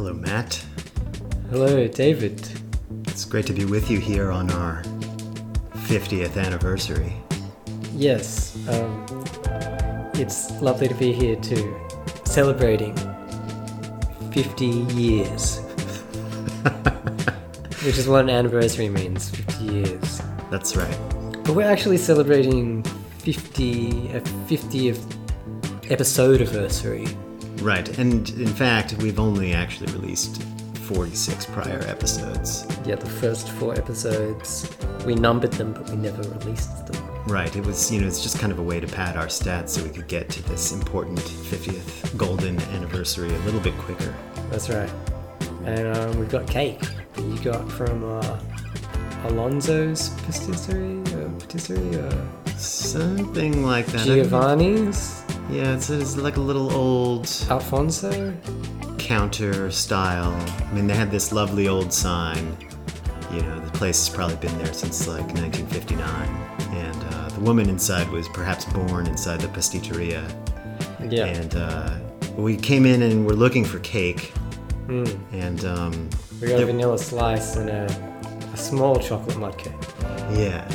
Hello, Matt. Hello, David. It's great to be with you here on our 50th anniversary. Yes, um, it's lovely to be here too, celebrating 50 years. Which is what an anniversary means 50 years. That's right. But we're actually celebrating 50, a 50th episode anniversary. Right, and in fact, we've only actually released 46 prior episodes. Yeah, the first four episodes, we numbered them, but we never released them. Right, it was, you know, it's just kind of a way to pad our stats so we could get to this important 50th golden anniversary a little bit quicker. That's right. And um, we've got cake that you got from uh, Alonso's patisserie, uh, patisserie, uh, Something like that. Giovanni's, Yeah, it's, it's like a little old Alfonso. counter style. I mean, they had this lovely old sign. You know, the place has probably been there since like 1959. And uh, the woman inside was perhaps born inside the pasticceria. Yeah. And uh, we came in and we're looking for cake. Mm. And um, We got a there- vanilla slice and a, a small chocolate mud cake. yeah.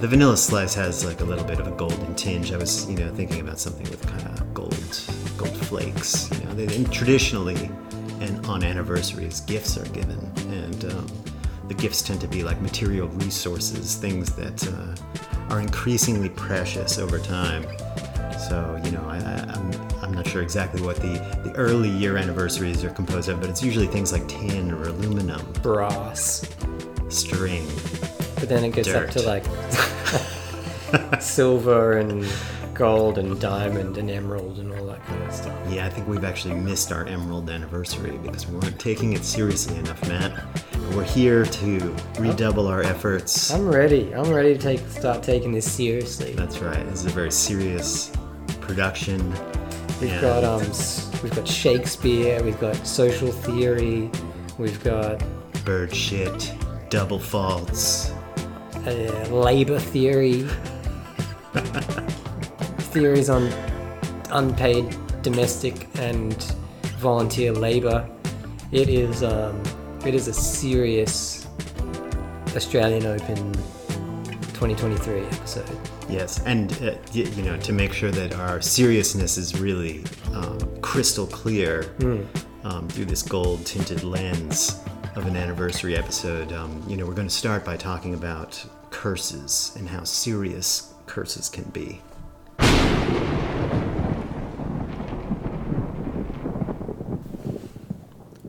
The vanilla slice has like a little bit of a golden tinge. I was, you know, thinking about something with kind of gold, gold flakes. You know, they, and traditionally, and on anniversaries, gifts are given, and um, the gifts tend to be like material resources, things that uh, are increasingly precious over time. So, you know, I, I, I'm, I'm not sure exactly what the, the early year anniversaries are composed of, but it's usually things like tin or aluminum, Brass. string. But then it gets up to like silver and gold and diamond and emerald and all that kind of stuff. Yeah, I think we've actually missed our Emerald anniversary because we weren't taking it seriously enough, Matt. We're here to redouble our efforts. I'm ready. I'm ready to take start taking this seriously. That's right. This is a very serious production. We've and got um, we've got Shakespeare. We've got social theory. We've got bird shit, double faults. Uh, labor theory. Theories on unpaid domestic and volunteer labor. It is um, it is a serious Australian Open 2023 episode. Yes, and uh, you know to make sure that our seriousness is really um, crystal clear um, through this gold tinted lens of an anniversary episode. Um, you know, we're going to start by talking about curses and how serious curses can be.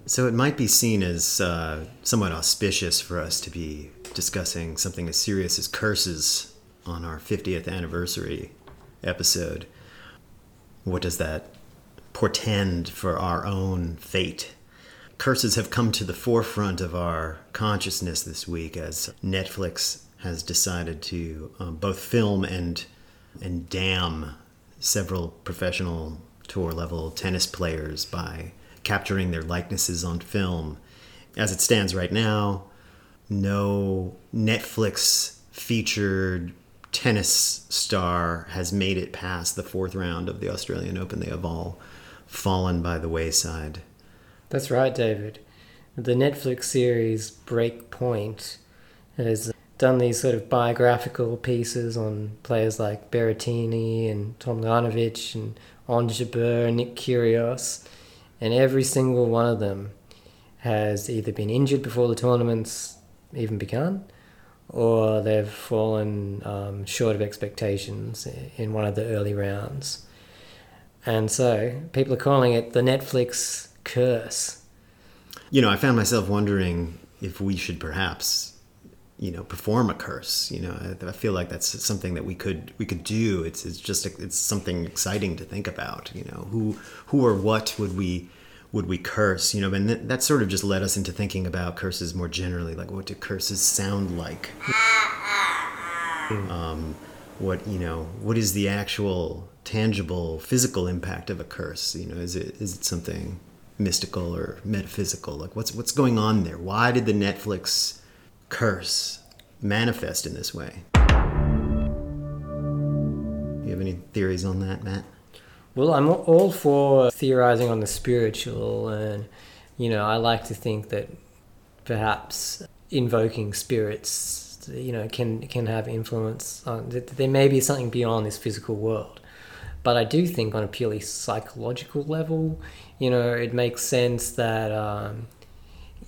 So it might be seen as uh, somewhat auspicious for us to be discussing something as serious as curses on our 50th anniversary episode. What does that portend for our own fate? Curses have come to the forefront of our consciousness this week as Netflix has decided to um, both film and and damn several professional tour level tennis players by capturing their likenesses on film. As it stands right now, no Netflix featured tennis star has made it past the fourth round of the Australian Open. They have all fallen by the wayside. That's right, David. The Netflix series Break Point has done these sort of biographical pieces on players like Berrettini and Tom Tomljanovic and and Nick Kyrgios, and every single one of them has either been injured before the tournaments even begun, or they've fallen um, short of expectations in one of the early rounds. And so people are calling it the Netflix curse. You know, I found myself wondering if we should perhaps, you know, perform a curse. You know, I, I feel like that's something that we could we could do. It's it's just it's something exciting to think about. You know, who who or what would we would we curse? You know, and that, that sort of just led us into thinking about curses more generally. Like, what do curses sound like? Um, what you know? What is the actual tangible physical impact of a curse? You know, is it is it something mystical or metaphysical? Like, what's what's going on there? Why did the Netflix curse manifest in this way? You have any theories on that, Matt? Well, I'm all for theorizing on the spiritual and you know, I like to think that perhaps invoking spirits, you know, can can have influence on. That there may be something beyond this physical world, but I do think on a purely psychological level, you know, it makes sense that um,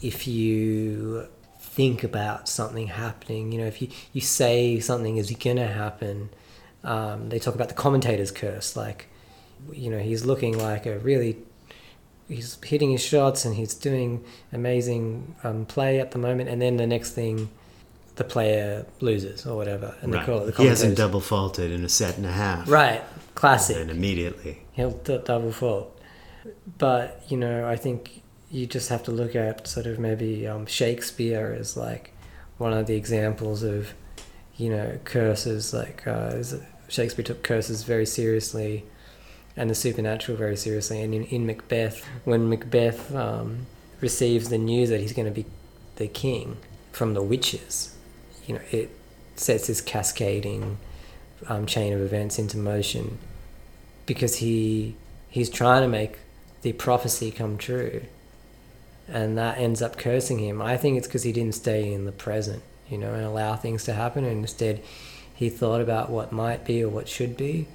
if you think about something happening, you know, if you you say something is gonna happen. Um, they talk about the commentator's curse, like, you know, he's looking like a really he's hitting his shots and he's doing amazing um, play at the moment, and then the next thing, the player loses or whatever, and right. they call it the he hasn't double faulted in a set and a half. Right, classic. And immediately. He'll d- double fault. But you know, I think you just have to look at sort of maybe um, Shakespeare as like one of the examples of you know curses. Like uh, Shakespeare took curses very seriously, and the supernatural very seriously. And in, in Macbeth, when Macbeth um, receives the news that he's going to be the king from the witches, you know, it sets this cascading um, chain of events into motion because he he's trying to make the prophecy come true. And that ends up cursing him. I think it's because he didn't stay in the present you know and allow things to happen. And instead he thought about what might be or what should be.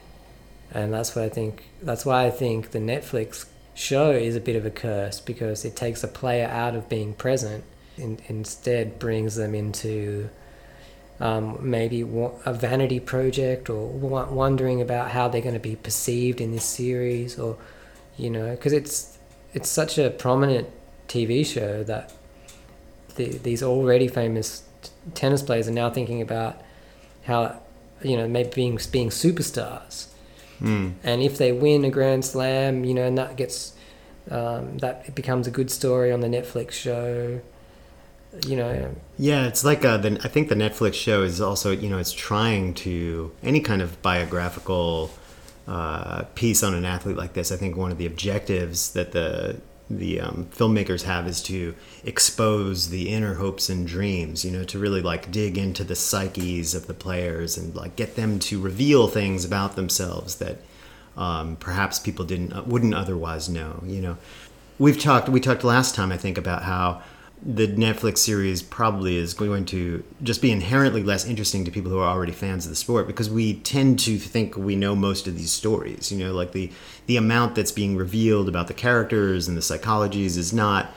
And that's what i think that's why i think the netflix show is a bit of a curse because it takes a player out of being present and instead brings them into um, maybe a vanity project or wondering about how they're going to be perceived in this series or you know because it's it's such a prominent TV show that the, these already famous t- tennis players are now thinking about how you know maybe being being superstars Mm. and if they win a grand slam you know and that gets um, that it becomes a good story on the Netflix show you know Yeah, it's like uh, the, I think the Netflix show is also you know it's trying to any kind of biographical uh, piece on an athlete like this. I think one of the objectives that the the um, filmmakers have is to expose the inner hopes and dreams. You know, to really like dig into the psyches of the players and like get them to reveal things about themselves that um, perhaps people didn't wouldn't otherwise know. You know, we've talked we talked last time I think about how the Netflix series probably is going to just be inherently less interesting to people who are already fans of the sport because we tend to think we know most of these stories. You know, like the the amount that's being revealed about the characters and the psychologies is not,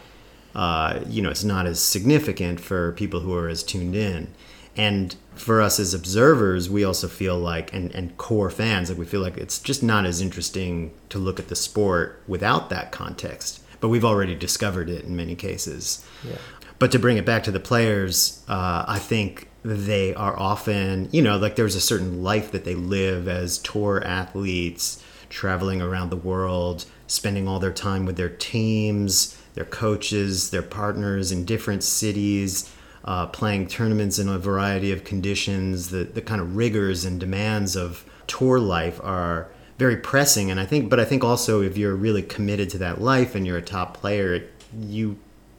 uh, you know, it's not as significant for people who are as tuned in. And for us as observers, we also feel like, and, and core fans, like we feel like it's just not as interesting to look at the sport without that context. But we've already discovered it in many cases. yeah But to bring it back to the players, uh, I think they are often, you know, like there's a certain life that they live as tour athletes, traveling around the world, spending all their time with their teams, their coaches, their partners in different cities, uh, playing tournaments in a variety of conditions. The, the kind of rigors and demands of tour life are very pressing. And I think, but I think also if you're really committed to that life and you're a top player, you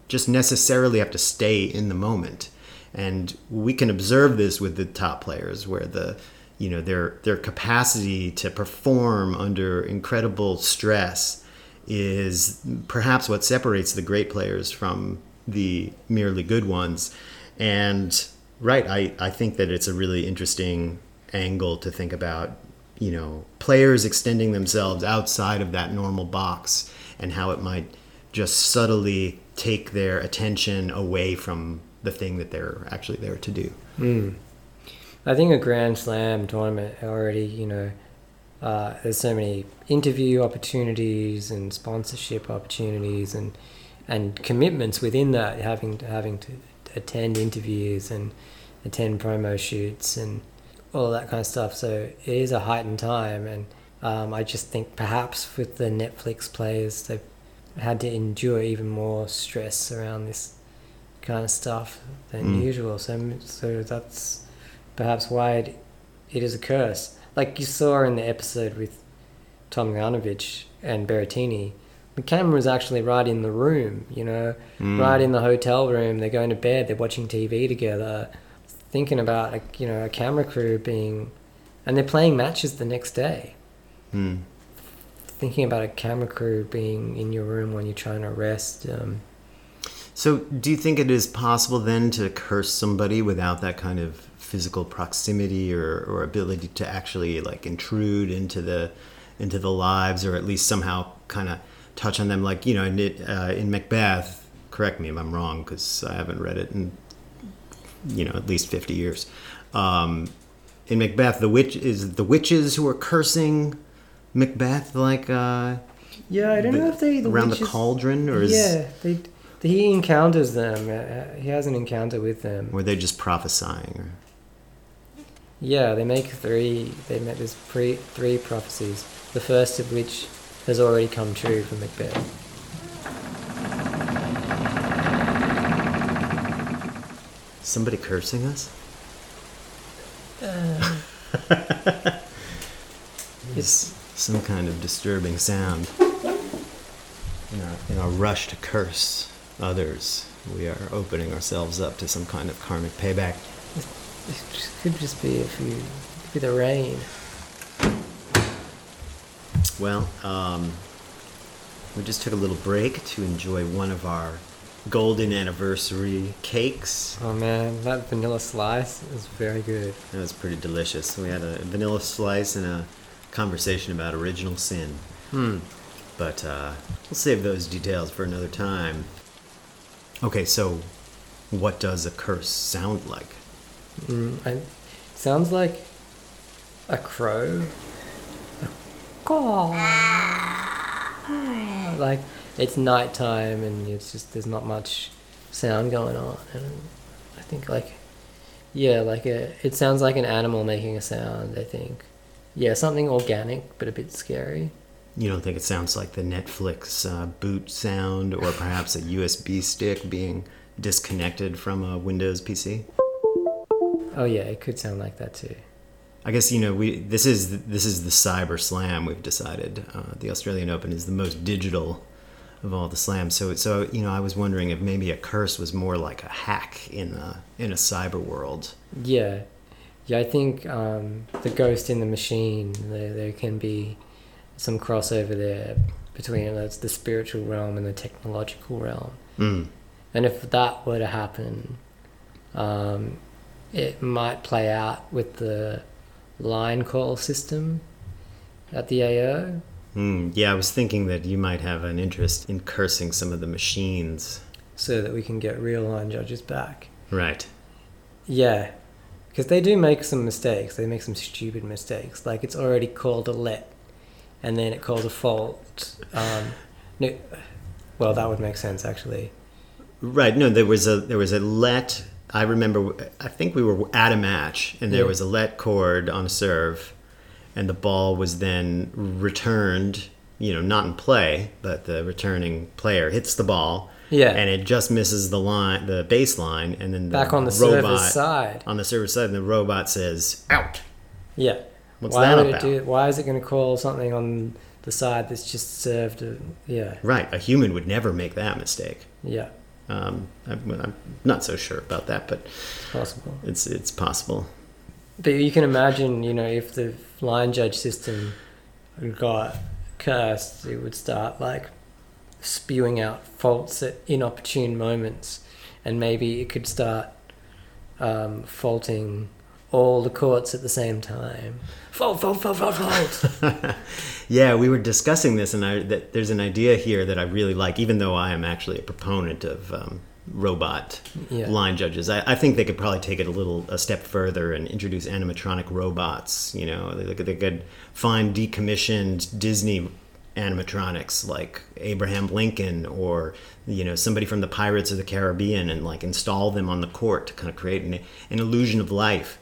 just necessarily have to stay in the moment. And we can observe this with the top players where the you know their their capacity to perform under incredible stress is perhaps what separates the great players from the merely good ones. And right, I, I think that it's a really interesting angle to think about, you know, players extending themselves outside of that normal box and how it might just subtly take their attention away from the thing that they're actually there to do. Mm. I think a Grand Slam tournament already, you know, uh, there's so many interview opportunities and sponsorship opportunities and and commitments within that, having to, having to attend interviews and attend promo shoots and all that kind of stuff. So it is a heightened time, and um, I just think perhaps with the Netflix players, they've had to endure even more stress around this kind of stuff than Mm. usual. So so that's perhaps why it, it is a curse. Like you saw in the episode with Tomljanovic and Berrettini, the camera was actually right in the room, you know, Mm. right in the hotel room. They're going to bed, they're watching TV together, thinking about, like, you know, a camera crew being. And they're playing matches the next day. Mm. Thinking about a camera crew being in your room when you're trying to rest. Um, So, do you think it is possible then to curse somebody without that kind of physical proximity or, or ability to actually like intrude into the into the lives, or at least somehow kind of touch on them? Like you know, in, uh, in Macbeth. Correct me if I'm wrong, because I haven't read it in you know at least fifty years. Um, in Macbeth, the witch is the witches who are cursing Macbeth, like uh, Yeah, I don't know if they the around witches- the cauldron, or is Yeah, they, he encounters them. Uh, he has an encounter with them. were they just prophesying? Or, Yeah, they make three. They make there's three three prophecies. The first of which has already come true for Macbeth. Somebody cursing us? It's some kind of disturbing sound. In our, in our rush to curse others, we are opening ourselves up to some kind of karmic payback. It could just be if you could be the rain. Well, um, we just took a little break to enjoy one of our golden anniversary cakes. Oh man, that vanilla slice is very good. That was pretty delicious. We had a vanilla slice and a conversation about original sin. Hmm. But uh, we'll save those details for another time. Okay, so what does a curse sound like? Mm, I, sounds like a crow. A caw. Like it's nighttime and it's just there's not much sound going on, and I think like yeah, like a it sounds like an animal making a sound. I think yeah, something organic but a bit scary. You don't think it sounds like the Netflix uh, boot sound or perhaps a USB stick being disconnected from a Windows PC? Oh yeah, it could sound like that too. I guess you know we this is this is the cyber slam we've decided. Uh, the Australian Open is the most digital of all the slams. So so you know I was wondering if maybe a curse was more like a hack in a in a cyber world. Yeah, yeah. I think um, the ghost in the machine. There, there can be some crossover there between uh, the spiritual realm and the technological realm. Mm. And if that were to happen, um, it might play out with the line call system at the AO. Mm. Yeah, I was thinking that you might have an interest in cursing some of the machines. So that we can get real line judges back. Right. Yeah, because they do make some mistakes. They make some stupid mistakes. Like it's already called a let, and then it called a fault. Um, no, well, that would make sense actually. Right. No, there was a there was a let. I remember. I think we were at a match, and there Yeah. was a let cord on a serve, and the ball was then returned. You know, not in play, but the returning player hits the ball, Yeah, and it just misses the line, the baseline, and then the back on the robot side. on the server side, and the robot says out. Yeah. What's why that would about? it do? Why is it going to call something on the side that's just served? A, yeah, Right. A human would never make that mistake. yeah, Um, I'm, I'm not so sure about that, but it's possible. it's it's possible. But you can imagine, you know, if the line judge system got cursed, it would start like spewing out faults at inopportune moments, and maybe it could start um, faulting all the courts at the same time. Fault, fault, fault, fault, fault. yeah, we were discussing this, and I, that there's an idea here that I really like, even though I am actually a proponent of um, robot Yeah. line judges. I, I think they could probably take it a little a step further and introduce animatronic robots. You know, they, they could find decommissioned Disney animatronics like Abraham Lincoln or you know somebody from the Pirates of the Caribbean and like install them on the court to kind of create an, an illusion of life.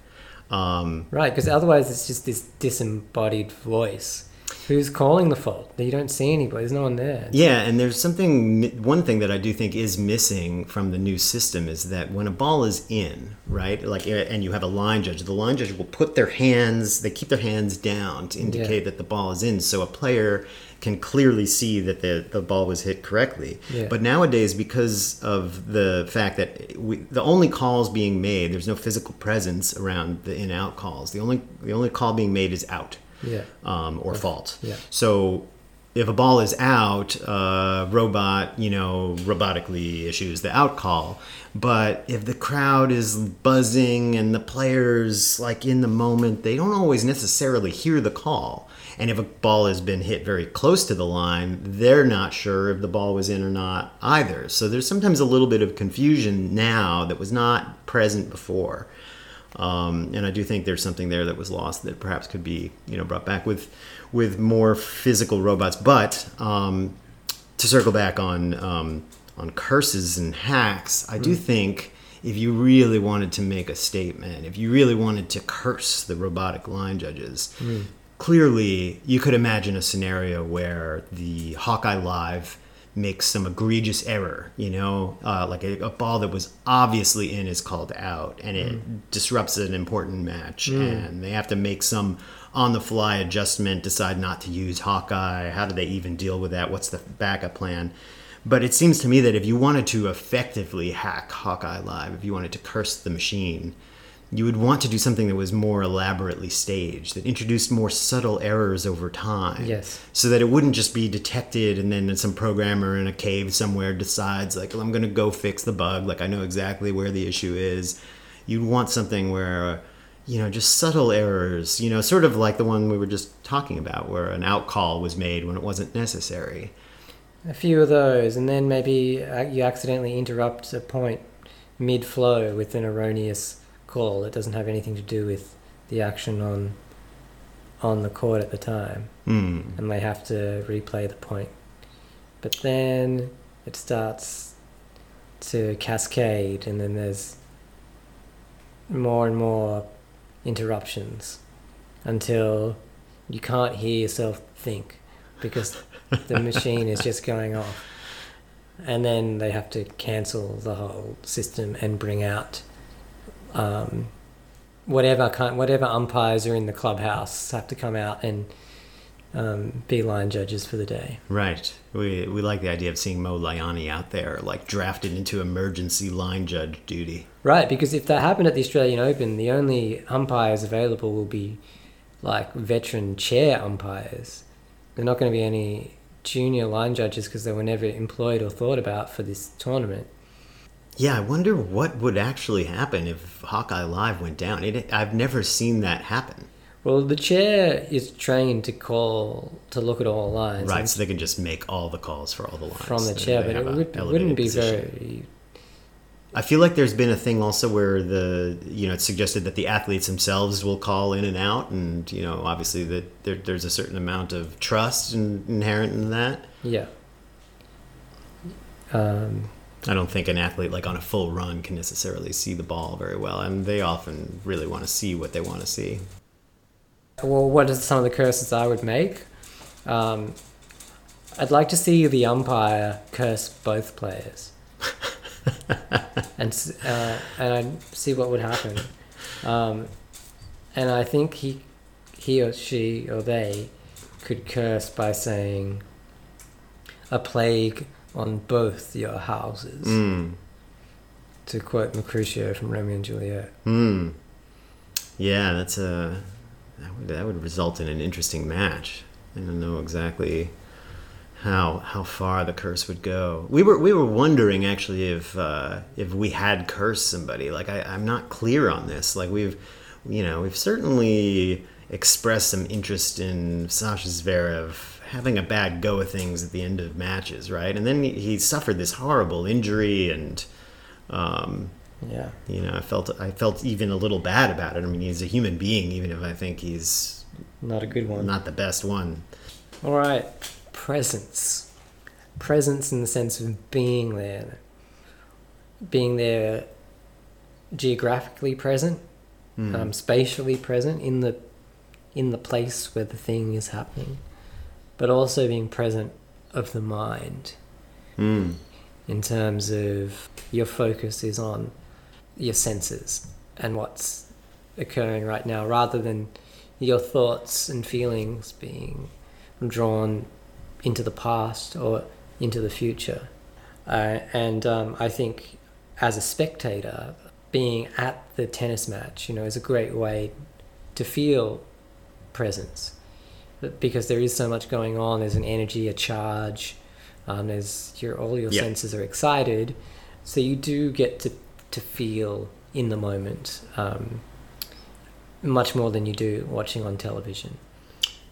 Um, right, because otherwise it's just this disembodied voice. Who's calling the fault? You don't see anybody. There's no one there. Yeah, and there's something, one thing that I do think is missing from the new system is that when a ball is in, right, like, uh, and you have a line judge, the line judge will put their hands, they keep their hands down to indicate that the ball is in, so a player can clearly see that the, the ball was hit correctly. Yeah. But nowadays, because of the fact that we, the only calls being made, there's no physical presence around the in-out calls. The only the only call being made is out Yeah. um, or fault. Yeah. So if a ball is out, uh, robot, you know, robotically issues the out call. But if the crowd is buzzing and the players like in the moment, they don't always necessarily hear the call. And if a ball has been hit very close to the line, they're not sure if the ball was in or not either. So there's sometimes a little bit of confusion now that was not present before. Um, and I do think there's something there that was lost that perhaps could be, you know, brought back with with more physical robots. But um, to circle back on um, on curses and hacks, I do think if you really wanted to make a statement, if you really wanted to curse the robotic line judges, clearly you could imagine a scenario where the Hawkeye Live makes some egregious error, you know, uh, like a, a ball that was obviously in is called out and it disrupts an important match and they have to make some on the fly adjustment, decide not to use Hawkeye. How do they even deal with that? What's the backup plan? But it seems to me that if you wanted to effectively hack Hawkeye Live, if you wanted to curse the machine, you would want to do something that was more elaborately staged, that introduced more subtle errors over time. Yes. So that it wouldn't just be detected and then some programmer in a cave somewhere decides, like, I'm going to go fix the bug. Like, I know exactly where the issue is. You'd want something where, you know, just subtle errors, you know, sort of like the one we were just talking about, where an out call was made when it wasn't necessary. A few of those, and then maybe uh, you accidentally interrupt a point mid flow with an erroneous call that doesn't have anything to do with the action on on the court at the time, Hmm. and they have to replay the point. But then it starts to cascade, and then there's more and more interruptions until you can't hear yourself think because the machine is just going off. And then they have to cancel the whole system and bring out um, whatever kind, whatever umpires are in the clubhouse have to come out and um, be line judges for the day. Right. We, we like the idea of seeing Mo Lahyani out there, like drafted into emergency line judge duty. Right, because if that happened at the Australian Open, the only umpires available will be like veteran chair umpires. There are not going to be any junior line judges because they were never employed or thought about for this tournament. Yeah, I wonder what would actually happen if Hawkeye Live went down. It, I've never seen that happen. Well, the chair is trained to call to look at all lines Right, so they can just make all the calls for all the lines. from the chair, but it would, wouldn't be position. very. I feel like there's been a thing also where the you know it's suggested that the athletes themselves will call in and out, and you know obviously that there, there's a certain amount of trust in, inherent in that. Yeah. Um, I don't think an athlete like on a full run can necessarily see the ball very well, and they often really want to see what they want to see. well, what are some of the curses I would make? Um, I'd like to see the umpire curse both players, and uh, and I'd see what would happen. Um, and I think he, he or she or they, could curse by saying, "A plague on both your houses," Mm. to quote Mercutio from Romeo and Juliet. Hmm. Yeah, that's a that would that would result in an interesting match. I don't know exactly how how far the curse would go. We were we were wondering actually if uh, if we had cursed somebody. Like I, I'm not clear on this. Like we've you know we've certainly expressed some interest in Sascha Zverev having a bad go of things at the end of matches, right? And then he, suffered this horrible injury and. Um, Yeah. you know, I felt I felt even a little bad about it. I mean, he's a human being, even if I think he's Not a good one. not the best one. All right, presence. Presence in the sense of being there. Being there geographically present, Hmm. um, spatially present in the in the place where the thing is happening, but also being present of the mind Mm. in terms of your focus is on your senses and what's occurring right now rather than your thoughts and feelings being drawn into the past or into the future. Uh, and um, I think as a spectator, being at the tennis match, you know, is a great way to feel presence because there is so much going on. There's an energy, a charge. Um, there's your all your Yeah. senses are excited, so you do get to to feel in the moment um, much more than you do watching on television.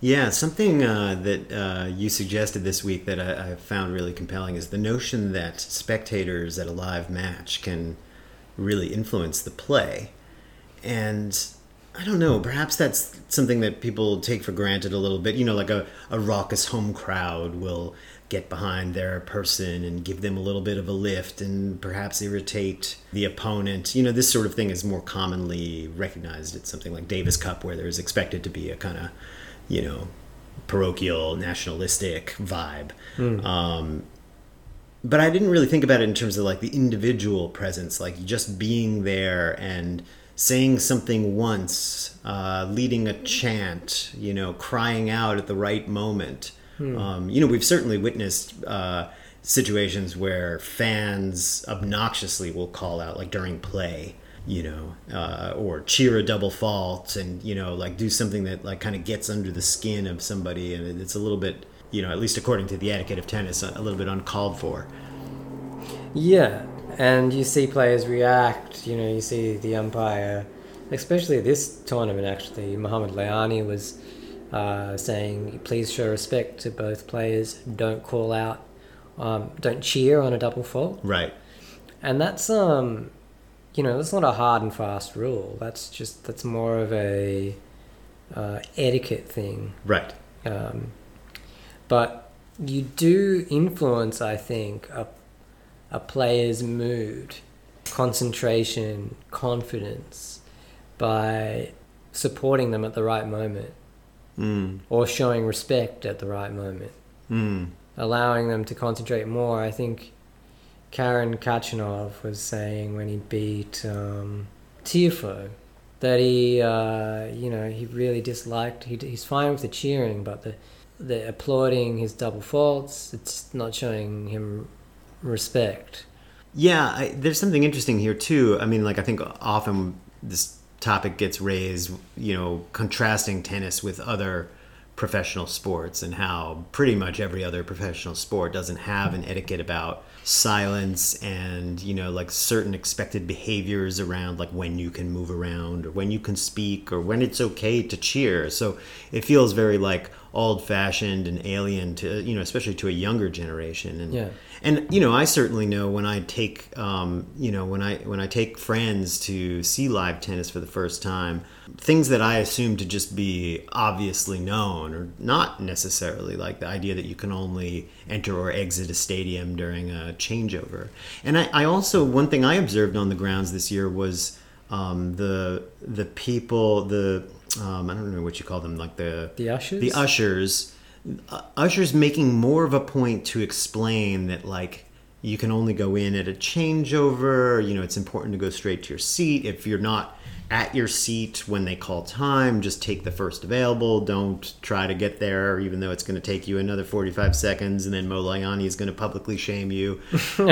Yeah, something uh, that uh, you suggested this week that I, I found really compelling is the notion that spectators at a live match can really influence the play. And I don't know, perhaps that's something that people take for granted a little bit. You know, like a, a raucous home crowd will get behind their person and give them a little bit of a lift and perhaps irritate the opponent. You know, this sort of thing is more commonly recognized at something like Davis Cup, where there's expected to be a kind of, you know, parochial, nationalistic vibe. Um, but I didn't really think about it in terms of like the individual presence, like just being there and saying something once, uh, leading a chant, you know, crying out at the right moment. Um, you know, we've certainly witnessed uh, situations where fans obnoxiously will call out, like during play, you know, uh, or cheer a double fault and, you know, like do something that like kind of gets under the skin of somebody. And it's a little bit, you know, at least according to the etiquette of tennis, a little bit uncalled for. Yeah, and you see players react. You know, you see the umpire, especially this tournament. Actually, Muhammad Lahyani was uh, saying, "Please show respect to both players. Don't call out, um, don't cheer on a double fault." Right. And that's um, you know, that's not a hard and fast rule. That's just that's more of a uh, etiquette thing. Right. Um, but you do influence, I think, a, a player's mood, concentration, confidence by supporting them at the right moment Mm. or showing respect at the right moment, Mm. allowing them to concentrate more. I think Karen Khachanov was saying when he beat um, Tiafoe that he, uh, you know, he really disliked. He, he's fine with the cheering, but the the applauding his double faults, it's not showing him respect. Yeah, I, there's something interesting here too. I mean, like I think often this topic gets raised, you know, contrasting tennis with other professional sports and how pretty much every other professional sport doesn't have an etiquette about silence and you know like certain expected behaviors around like when you can move around or when you can speak or when it's okay to cheer so it feels very like old fashioned and alien to you know especially to a younger generation and Yeah. and you know i certainly know when i take um, you know when i when i take friends to see live tennis for the first time things that i assume to just be obviously known or not necessarily like the idea that you can only enter or exit a stadium during a changeover and i, I also one thing i observed on the grounds this year was um, the the people the um, i don't know what you call them like the The ushers? the ushers. Uh, ushers making more of a point to explain that like you can only go in at a changeover you know it's important to go straight to your seat. If you're not at your seat when they call time just take the first available. Don't try to get there even though it's going to take you another 45 seconds and then Mo Lahyani is going to publicly shame you.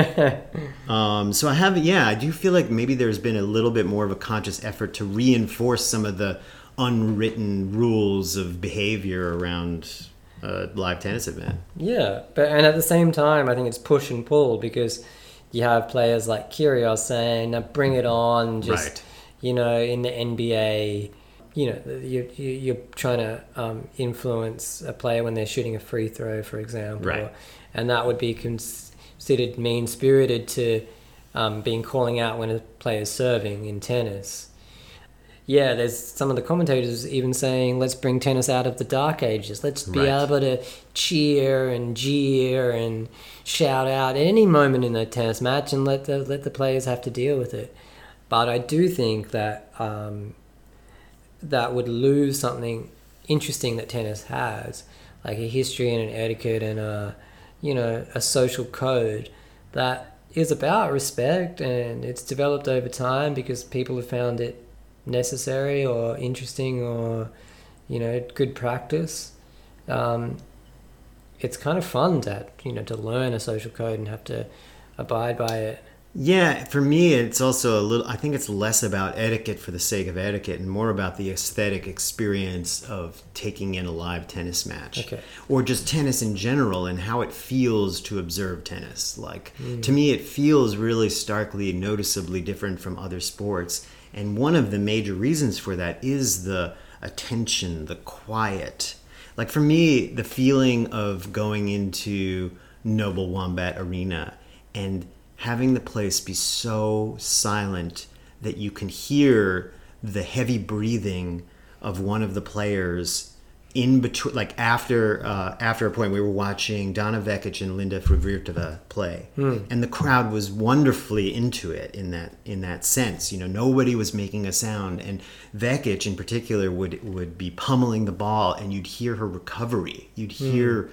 Um, so I have, yeah, I do feel like maybe there's been a little bit more of a conscious effort to reinforce some of the unwritten rules of behavior around a live tennis event. Yeah, but and at the same time, I think it's push and pull because you have players like Kyrgios saying, bring it on." Just Right. you know, in the NBA, you know, you you- you're trying to um, influence a player when they're shooting a free throw, for example, Right. and that would be considered mean spirited to um, being calling out when a player's serving in tennis. Yeah, there's some of the commentators even saying, let's bring tennis out of the dark ages. Let's be Right. able to cheer and jeer and shout out at any moment in a tennis match and let the, let the players have to deal with it. But I do think that um, that would lose something interesting that tennis has, like a history and an etiquette and a, you know, a social code that is about respect and it's developed over time because people have found it necessary or interesting or you know good practice um, it's kind of fun to you know to learn a social code and have to abide by it Yeah, for me, it's also a little. I think it's less about etiquette for the sake of etiquette, and more about the aesthetic experience of taking in a live tennis match, Okay. or just tennis in general, and how it feels to observe tennis. Like to me, it feels really starkly, noticeably different from other sports, and one of the major reasons for that is the attention, the quiet. Like for me, the feeling of going into Noble Wombat Arena and having the place be so silent that you can hear the heavy breathing of one of the players in between like after uh, after a point we were watching Donna Vekic and Linda Fruhvirtova play. Hmm. And the crowd was wonderfully into it in that in that sense. You know nobody was making a sound. And Vekic in particular would would be pummeling the ball and you'd hear her recovery. You'd hmm. hear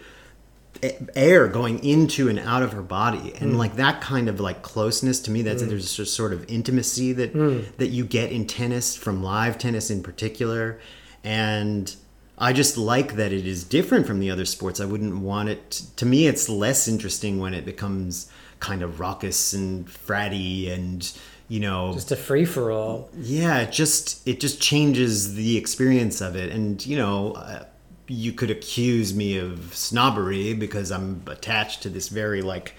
a- air going into and out of her body. And hmm. like that kind of like closeness to me that's there's a sort of intimacy that that you get in tennis from live tennis in particular. And I just like that it is different from the other sports. I wouldn't want it to me it's less interesting when it becomes kind of raucous and fratty and you know Just a free for all. yeah it just it just changes the experience of it and you know uh, you could accuse me of snobbery because i'm attached to this very like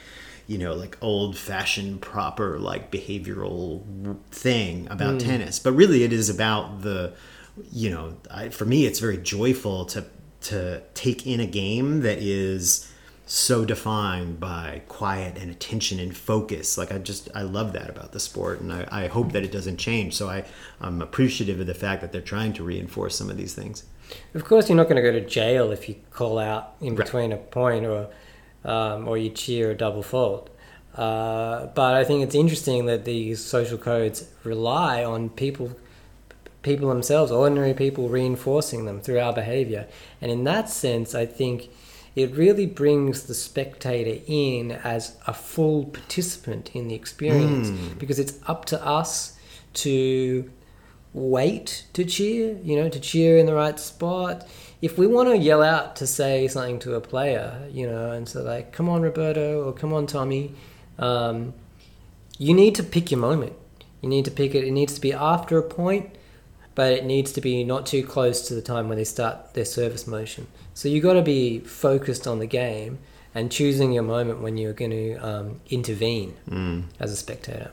you know like old fashioned proper like behavioral thing about tennis but really it is about the you know I, for me it's very joyful to to take in a game that is so defined by quiet and attention and focus like i just i love that about the sport and i, I hope that it doesn't change so I, i'm appreciative of the fact that they're trying to reinforce some of these things Of course, you're not going to go to jail if you call out in Right. between a point or um, or you cheer a double fault. Uh, but I think it's interesting that these social codes rely on people people themselves, ordinary people, reinforcing them through our behavior. And in that sense, I think it really brings the spectator in as a full participant in the experience because it's up to us to wait to cheer, you know, to cheer in the right spot. If we want to yell out to say something to a player, you know, and so like, come on, Roberto, or come on, Tommy, um, you need to pick your moment. You need to pick it. It needs to be after a point, but it needs to be not too close to the time when they start their service motion. So you've got to be focused on the game and choosing your moment when you're going to um, intervene as a spectator.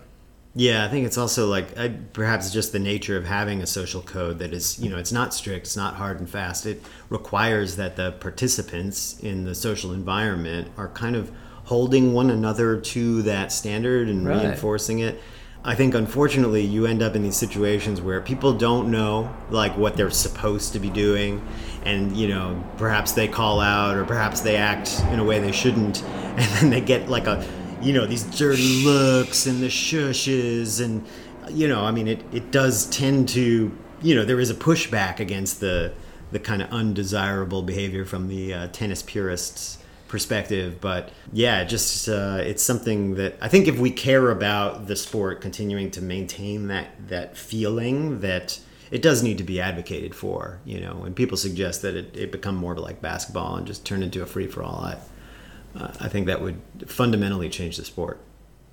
Yeah, I think it's also like I, perhaps just the nature of having a social code that is, you know, it's not strict, it's not hard and fast. It requires that the participants in the social environment are kind of holding one another to that standard and Right. reinforcing it. I think unfortunately you end up in these situations where people don't know like what they're supposed to be doing. And you know perhaps they call out or perhaps they act in a way they shouldn't. And then they get like a you know these dirty looks and the shushes. And you know I mean it it does tend to you know there is a pushback against the the kind of undesirable behavior from the uh, tennis purists perspective but yeah just uh, it's something that i think if we care about the sport continuing to maintain that that feeling that it does need to be advocated for you know when people suggest that it, it become more like basketball and just turn into a free-for-all I, uh, I think that would fundamentally change the sport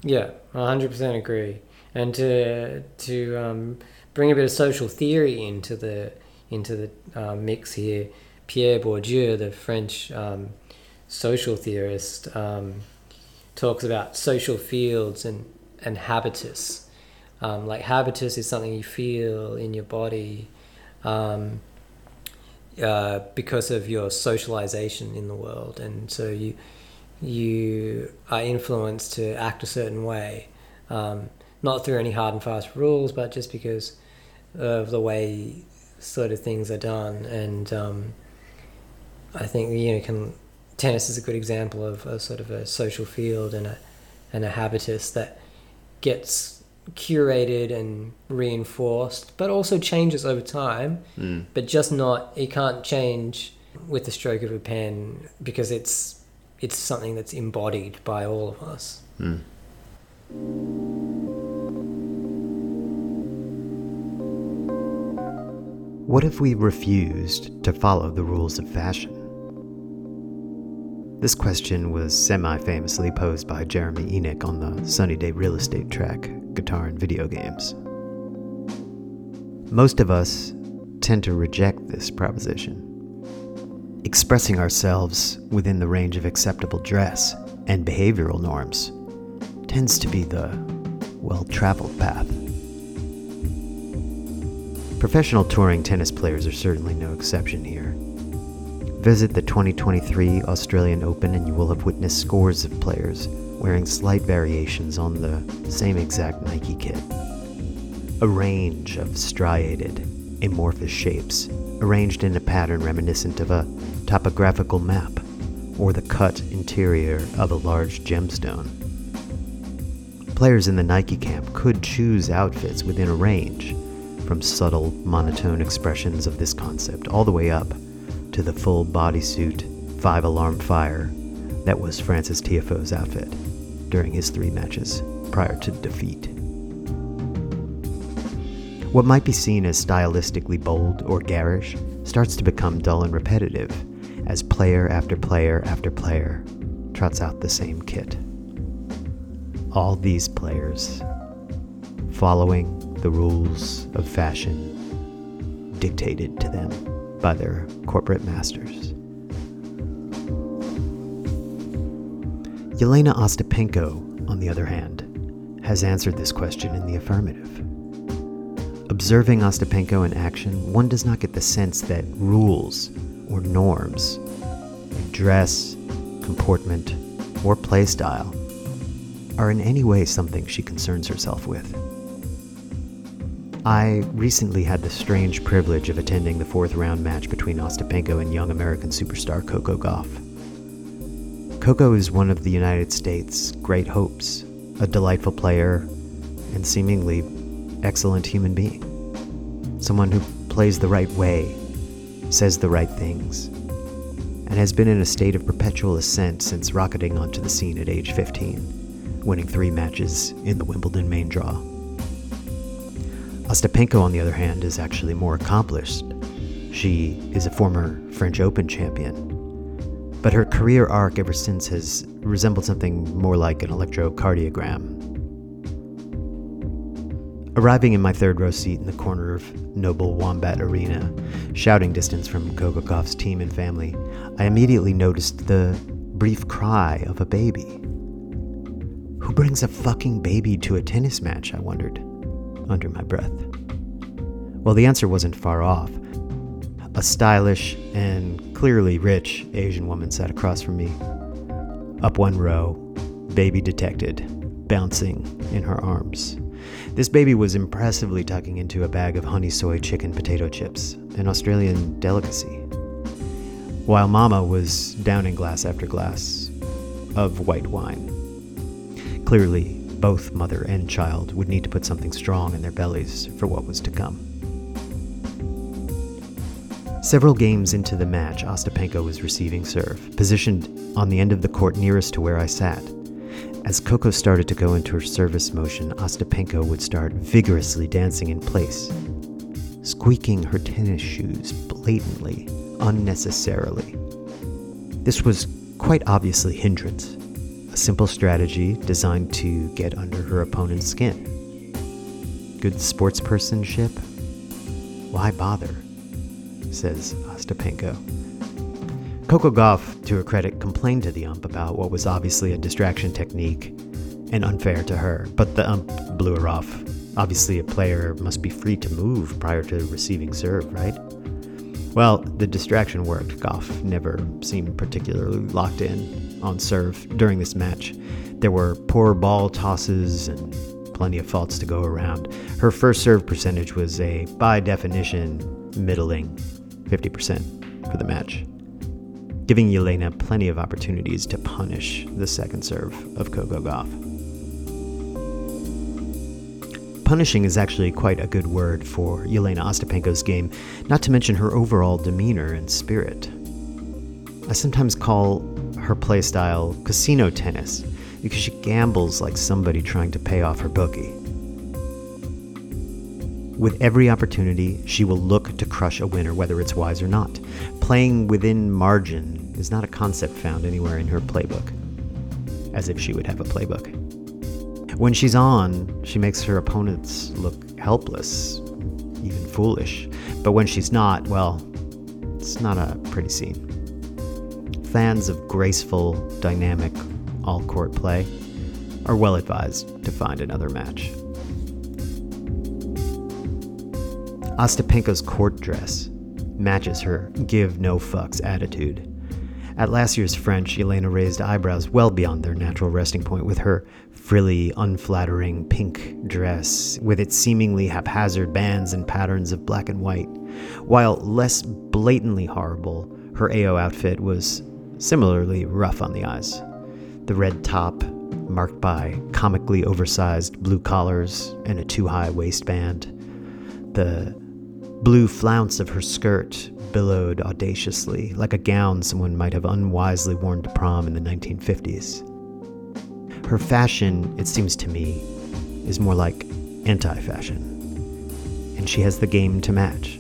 Yeah, hundred percent agree. And to to um, bring a bit of social theory into the into the uh, mix here, Pierre Bourdieu, the French um, social theorist, um, talks about social fields and and habitus. Um, like habitus is something you feel in your body. Um, uh, because of your socialization in the world, and so you you are influenced to act a certain way, um, not through any hard and fast rules, but just because of the way sort of things are done. And um, I think you know, can tennis is a good example of a sort of a social field and a and a habitus that gets curated and reinforced, but also changes over time. Mm. But just not it can't change with the stroke of a pen because it's it's something that's embodied by all of us. Mm. What if we refused to follow the rules of fashion? This question was semi famously posed by Jeremy Enigk on the Sunny Day Real Estate track, Guitar and Video Games. Most of us tend to reject this proposition. Expressing ourselves within the range of acceptable dress and behavioral norms tends to be the well traveled path. Professional touring tennis players are certainly no exception here. Visit the 2023 Australian Open and you will have witnessed scores of players wearing slight variations on the same exact Nike kit. A range of striated, amorphous shapes, arranged in a pattern reminiscent of a topographical map or the cut interior of a large gemstone. Players in the Nike camp could choose outfits within a range, from subtle, monotone expressions of this concept all the way up to the full bodysuit, five alarm fire that was Frances Tiafoe's outfit during his three matches prior to defeat. What might be seen as stylistically bold or garish starts to become dull and repetitive as player after player after player trots out the same kit. All these players following the rules of fashion dictated to them by their corporate masters. Jelena Ostapenko, on the other hand, has answered this question in the affirmative. Observing Ostapenko in action, one does not get the sense that rules or norms, dress, comportment, or playstyle are in any way something she concerns herself with. I recently had the strange privilege of attending the fourth round match between Ostapenko and young American superstar Coco Gauff. Coco is one of the United States' great hopes, a delightful player, and seemingly excellent human being. Someone who plays the right way, says the right things, and has been in a state of perpetual ascent since rocketing onto the scene at age 15, winning three matches in the Wimbledon main draw. Ostapenko, on the other hand, is actually more accomplished. She is a former French Open champion. But her career arc ever since has resembled something more like an electrocardiogram. Arriving in my third row seat in the corner of Noble Wombat Arena, shouting distance from Coco team and family, I immediately noticed the brief cry of a baby. Who brings a fucking baby to a tennis match? I wondered under my breath. Well, the answer wasn't far off. A stylish and clearly rich Asian woman sat across from me. Up one row, baby detected, bouncing in her arms. This baby was impressively tucking into a bag of honey soy chicken potato chips, an Australian delicacy, while Mama was downing glass after glass of white wine. Clearly, both mother and child would need to put something strong in their bellies for what was to come. Several games into the match, Ostapenko was receiving serve, positioned on the end of the court nearest to where I sat. As Coco started to go into her service motion, Ostapenko would start vigorously dancing in place, squeaking her tennis shoes blatantly, unnecessarily. This was quite obviously hindrance simple strategy designed to get under her opponent's skin. Good sportspersonship? Why bother? says Ostapenko. Coco Gauff, to her credit, complained to the ump about what was obviously a distraction technique and unfair to her, but the ump blew her off. Obviously, a player must be free to move prior to receiving serve, right? Well, the distraction worked. Gauff never seemed particularly locked in on serve during this match. There were poor ball tosses and plenty of faults to go around. Her first serve percentage was a, by definition, middling 50% for the match, giving Jelena plenty of opportunities to punish the second serve of Coco Gauff. Punishing is actually quite a good word for Jelena Ostapenko's game, not to mention her overall demeanor and spirit. I sometimes call her playstyle casino tennis because she gambles like somebody trying to pay off her bookie. With every opportunity, she will look to crush a winner, whether it's wise or not. Playing within margin is not a concept found anywhere in her playbook. As if she would have a playbook. When she's on, she makes her opponents look helpless, even foolish. But when she's not, well, it's not a pretty scene. Fans of graceful, dynamic, all court play are well advised to find another match. Ostapenko's court dress matches her give no fucks attitude. At last year's French, Elena raised eyebrows well beyond their natural resting point with her frilly, unflattering pink dress, with its seemingly haphazard bands and patterns of black and white. While less blatantly horrible, her AO outfit was similarly rough on the eyes. The red top, marked by comically oversized blue collars and a too high waistband. The blue flounce of her skirt billowed audaciously, like a gown someone might have unwisely worn to prom in the 1950s. Her fashion, it seems to me, is more like anti fashion. And she has the game to match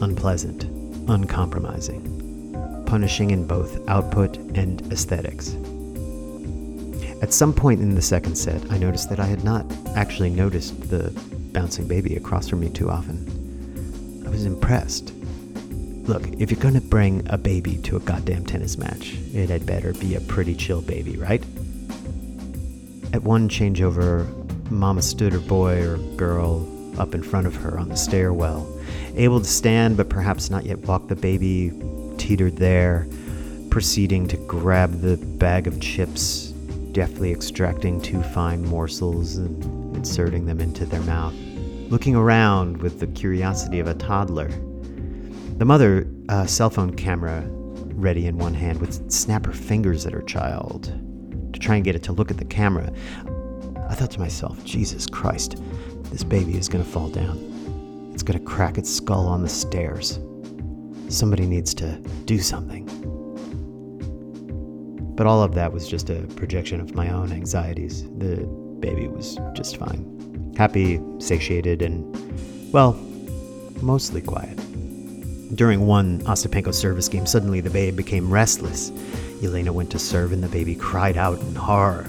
unpleasant, uncompromising, punishing in both output and aesthetics. At some point in the second set, I noticed that I had not actually noticed the bouncing baby across from me too often. I was impressed. Look, if you're gonna bring a baby to a goddamn tennis match, it had better be a pretty chill baby, right? At one changeover, Mama stood her boy or girl up in front of her on the stairwell, able to stand but perhaps not yet walk the baby, teetered there, proceeding to grab the bag of chips deftly extracting two fine morsels and inserting them into their mouth, looking around with the curiosity of a toddler. The mother, a cell phone camera ready in one hand, would snap her fingers at her child to try and get it to look at the camera. I thought to myself, Jesus Christ, this baby is going to fall down. It's going to crack its skull on the stairs. Somebody needs to do something. But all of that was just a projection of my own anxieties. The baby was just fine. Happy, satiated, and, well, mostly quiet. During one Ostapenko service game, suddenly the baby became restless. Elena went to serve, and the baby cried out in horror.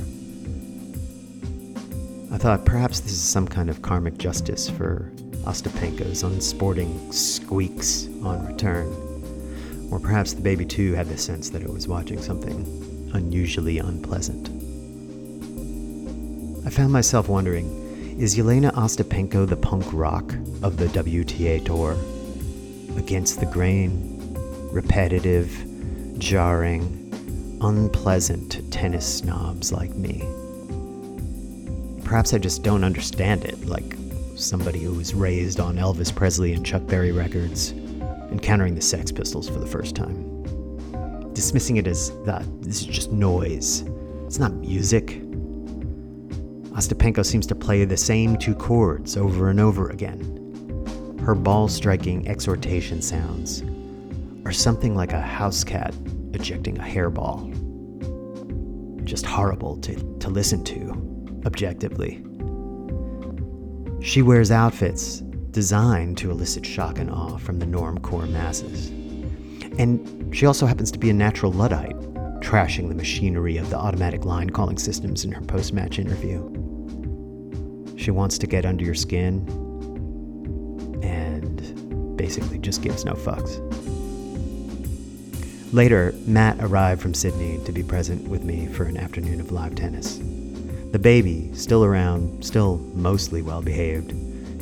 I thought perhaps this is some kind of karmic justice for Ostapenko's unsporting squeaks on return. Or perhaps the baby too had the sense that it was watching something unusually unpleasant. I found myself wondering is Jelena Ostapenko the punk rock of the WTA tour? Against the grain, repetitive, jarring, unpleasant to tennis snobs like me. Perhaps I just don't understand it, like somebody who was raised on Elvis Presley and Chuck Berry records, encountering the Sex Pistols for the first time dismissing it as that this is just noise. It's not music. Ostapenko seems to play the same two chords over and over again. Her ball striking exhortation sounds are something like a house cat ejecting a hairball. Just horrible to, to listen to, objectively. She wears outfits designed to elicit shock and awe from the normcore masses. And she also happens to be a natural Luddite, trashing the machinery of the automatic line calling systems in her post match interview. She wants to get under your skin and basically just gives no fucks. Later, Matt arrived from Sydney to be present with me for an afternoon of live tennis. The baby, still around, still mostly well behaved,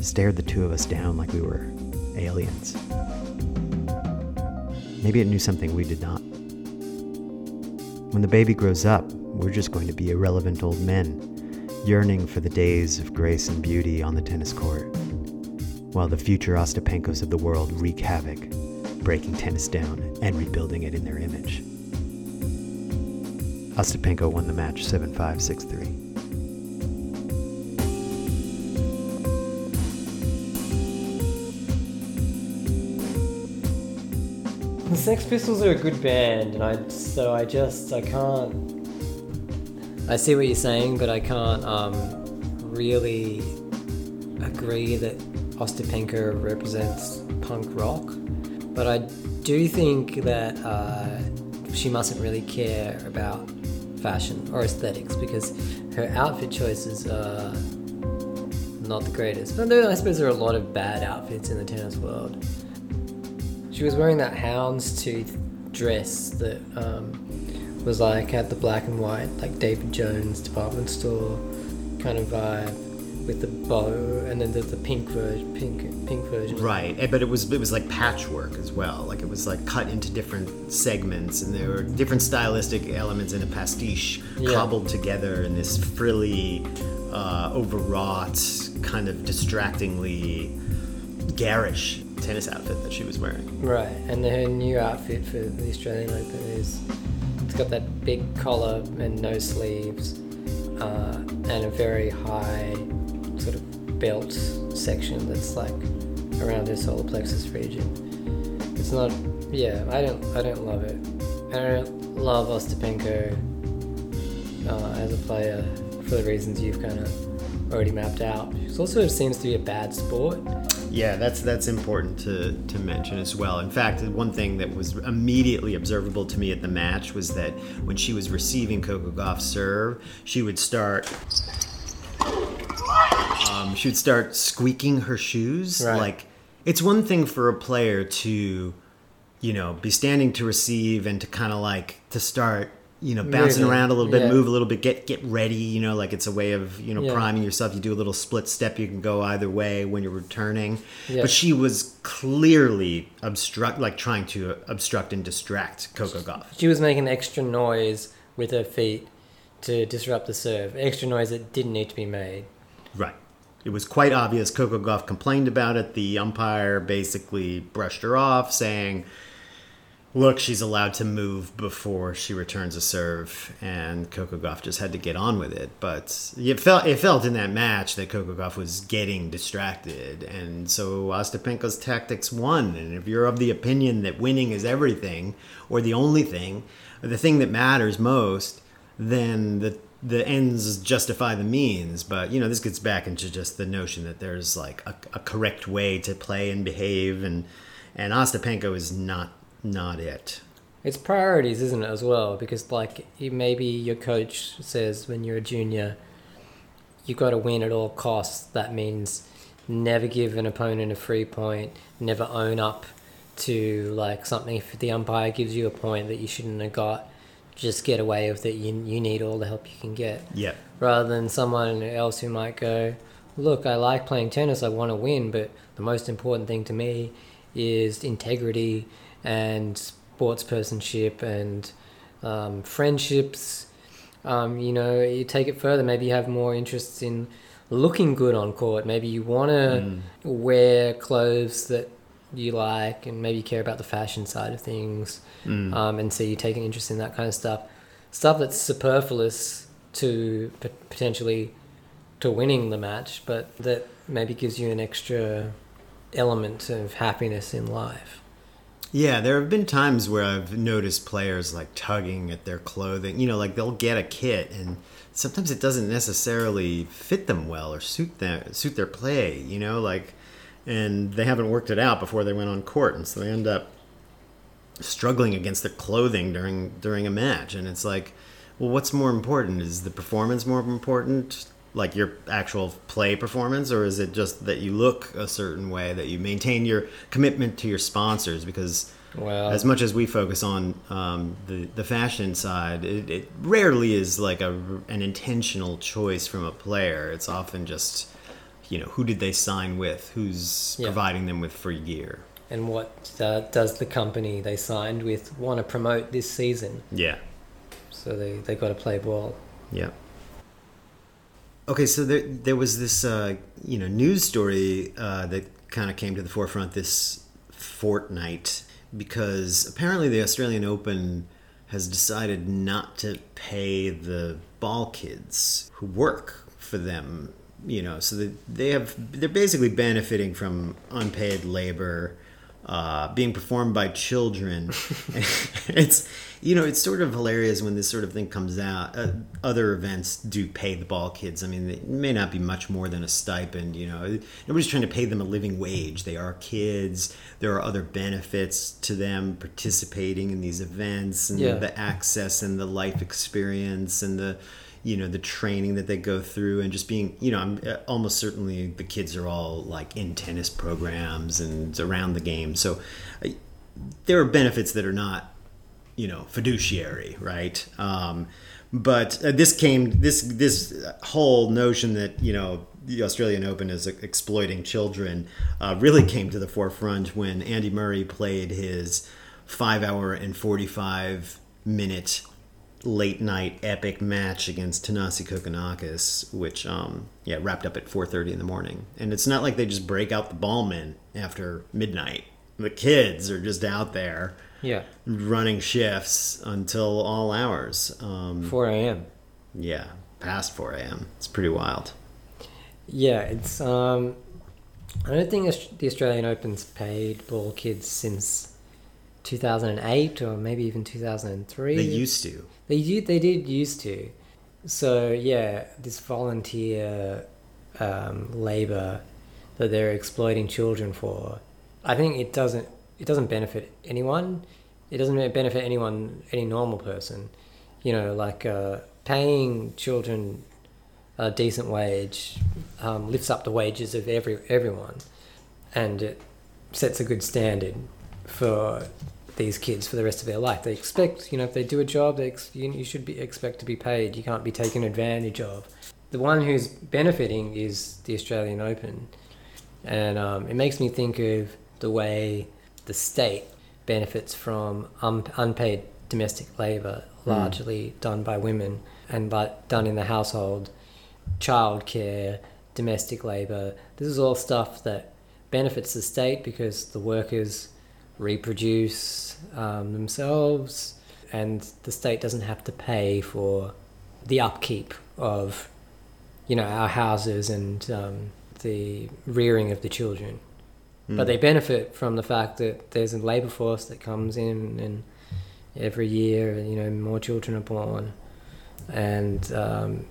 stared the two of us down like we were aliens. Maybe it knew something we did not. When the baby grows up, we're just going to be irrelevant old men, yearning for the days of grace and beauty on the tennis court, while the future Ostapenkos of the world wreak havoc, breaking tennis down and rebuilding it in their image. Ostapenko won the match 7 5 6 3. The Sex Pistols are a good band, and I so I just I can't. I see what you're saying, but I can't um, really agree that Ostapenko represents punk rock. But I do think that uh, she mustn't really care about fashion or aesthetics because her outfit choices are not the greatest. But I suppose there are a lot of bad outfits in the tennis world. She was wearing that houndstooth dress that um, was like had the black and white, like David Jones department store kind of vibe with the bow, and then there's the pink version, pink pink version. Right, eh, but it was it was like patchwork as well. Like it was like cut into different segments, and there were different stylistic elements in a pastiche Yeah. cobbled together in this frilly, uh, overwrought, kind of distractingly garish tennis outfit that she was wearing. Right, and her new outfit for the Australian Open is it's got that big collar and no sleeves, uh, and a very high sort of belt section that's like around her solar plexus region. It's not, yeah, I don't, I don't love it. I don't love Ostapenko uh, as a player for the reasons you've kind of already mapped out. She also seems to be a bad sport. Yeah, that's that's important to, to mention as well. In fact, one thing that was immediately observable to me at the match was that when she was receiving Coco Gauff's serve, she would start um, she would start squeaking her shoes. Right. Like it's one thing for a player to, you know, be standing to receive and to kind of like to start, you know, bouncing Moving, around a little bit, yeah. move a little bit, get get ready. You know, like it's a way of you know Yeah. priming yourself. You do a little split step. You can go either way when you're returning. Yeah. But she was clearly obstruct, like trying to obstruct and distract Coco Gauff. She was making extra noise with her feet to disrupt the serve. Extra noise that didn't need to be made. Right. It was quite obvious. Coco Gauff complained about it. The umpire basically brushed her off, saying, "Look, she's allowed to move before she returns a serve." And Coco Gauff just had to get on with it. But it felt it felt in that match that Coco Gauff was getting distracted, and so Ostapenko's tactics won. And if you're of the opinion that winning is everything, or the only thing, or the thing that matters most, then the the ends justify the means. But you know, this gets back into just the notion that there's like a, a correct way to play and behave, and and Ostapenko is not not it. It's priorities, isn't it, as well? Because, like, maybe your coach says when you're a junior, you've got to win at all costs. That means never give an opponent a free point, never own up to, like, something. If the umpire gives you a point that you shouldn't have got, just get away with it. You, you need all the help you can get. Yeah, rather than someone else who might go, Look, I like playing tennis, I want to win, but the most important thing to me is integrity and sportspersonship and um, friendships. Um, you know, you take it further, maybe you have more interests in looking good on court. Maybe you want to wear clothes that you like and maybe you care about the fashion side of things. Um, and so you take an interest in that kind of stuff. Stuff that's superfluous to p- potentially to winning the match, but that maybe gives you an extra element of happiness in life. Yeah, there have been times where I've noticed players like tugging at their clothing. You know, like they'll get a kit and sometimes it doesn't necessarily fit them well or suit them suit their play, you know, like and they haven't worked it out before they went on court. And so they end up struggling against their clothing during during a match. And it's like well what's more important? Is the performance more important like your actual play performance or is it just that you look a certain way that you maintain your commitment to your sponsors because Well, as much as we focus on um, the the fashion side, it, it rarely is like a an intentional choice from a player. It's often just you know who did they sign with, who's Yeah. providing them with free gear. and what uh, does the company they signed with want to promote this season? Yeah, So they they got to play ball. yeah. Okay, so there there was this uh, you know news story uh, that kind of came to the forefront this fortnight because apparently the Australian Open has decided not to pay the ball kids who work for them. You know, so that they have they're basically benefiting from unpaid labor uh, being performed by children. it's You know, it's sort of hilarious when this sort of thing comes out. Uh, other events do pay the ball kids. I mean, it may not be much more than a stipend. You know, nobody's trying to pay them a living wage. They are kids. There are other benefits to them participating in these events and Yeah. the access and the life experience and the you know the training that they go through and just being you know i'm uh, almost certainly the kids are all like in tennis programs and around the game so uh, there are benefits that are not you know fiduciary right um, but uh, this came this this whole notion that you know the Australian Open is exploiting children uh, really came to the forefront when Andy Murray played his five hour and 45 minute late night epic match against Thanasi Kokkinakis, which um, yeah wrapped up at 4:30 in the morning. And it's not like they just break out the ballmen after midnight. The kids are just out there Yeah. running shifts until all hours. Um, 4 a.m. yeah, past 4 a.m. It's pretty wild. Yeah, it's. um I don't think the Australian Open's paid ball kids since 2008 or maybe even 2003. They used to. They they did used to. So yeah, this volunteer um, labor that they're exploiting children for, I think it doesn't it doesn't benefit anyone. It doesn't benefit anyone, any normal person. You know, like uh, paying children a decent wage um, lifts up the wages of every everyone, and it sets a good standard for these kids for the rest of their life. They expect, you know, if they do a job, they ex- you, you should be expect to be paid. You can't be taken advantage of. The one who's benefiting is the Australian Open, and um, it makes me think of the way the state benefits from un- unpaid domestic labour, largely done by women and but done in the household, childcare, domestic labour. This is all stuff that benefits the state because the workers reproduce um, themselves, and the state doesn't have to pay for the upkeep of, you know, our houses and um, the rearing of the children. But they benefit from the fact that there's a labour force that comes in, and every year, you know, more children are born, and um,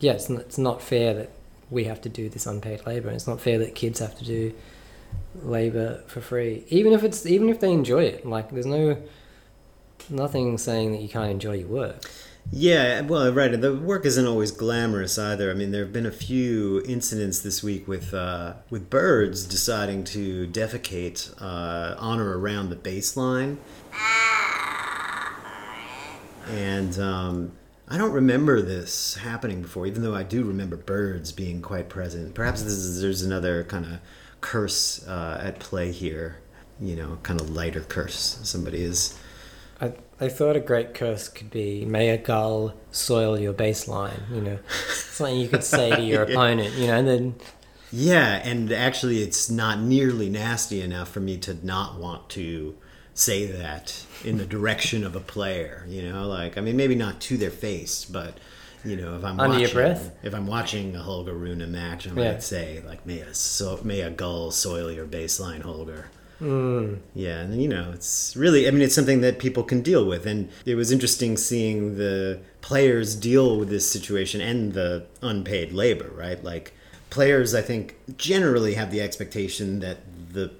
yeah, it's not, it's not fair that we have to do this unpaid labour. It's not fair that kids have to do labor for free, even if it's even if they enjoy it. Like, there's no nothing saying that you can't enjoy your work. Yeah, well, right. The work isn't always glamorous either. I mean, there have been a few incidents this week with uh, with birds deciding to defecate uh, on or around the baseline, and um, I don't remember this happening before. Even though I do remember birds being quite present. Perhaps is, there's another kind of curse uh, at play here. You know, kind of lighter curse. Somebody is. I, I thought a great curse could be may a gull soil your baseline, you know, something you could say to your Yeah. opponent, you know, and then Yeah, and actually, it's not nearly nasty enough for me to not want to say that in the direction of a player. You know, like I mean, maybe not to their face, but you know, if I'm Under your watching, breath? if I'm watching a Holger Rune match, I might Yeah. say like, "May a so may a gull soil your baseline, Holger." Mm, Yeah, and you know, it's really, I mean, it's something that people can deal with. And it was interesting seeing the players deal with this situation and the unpaid labor, right? Like, players, I think, generally have the expectation that the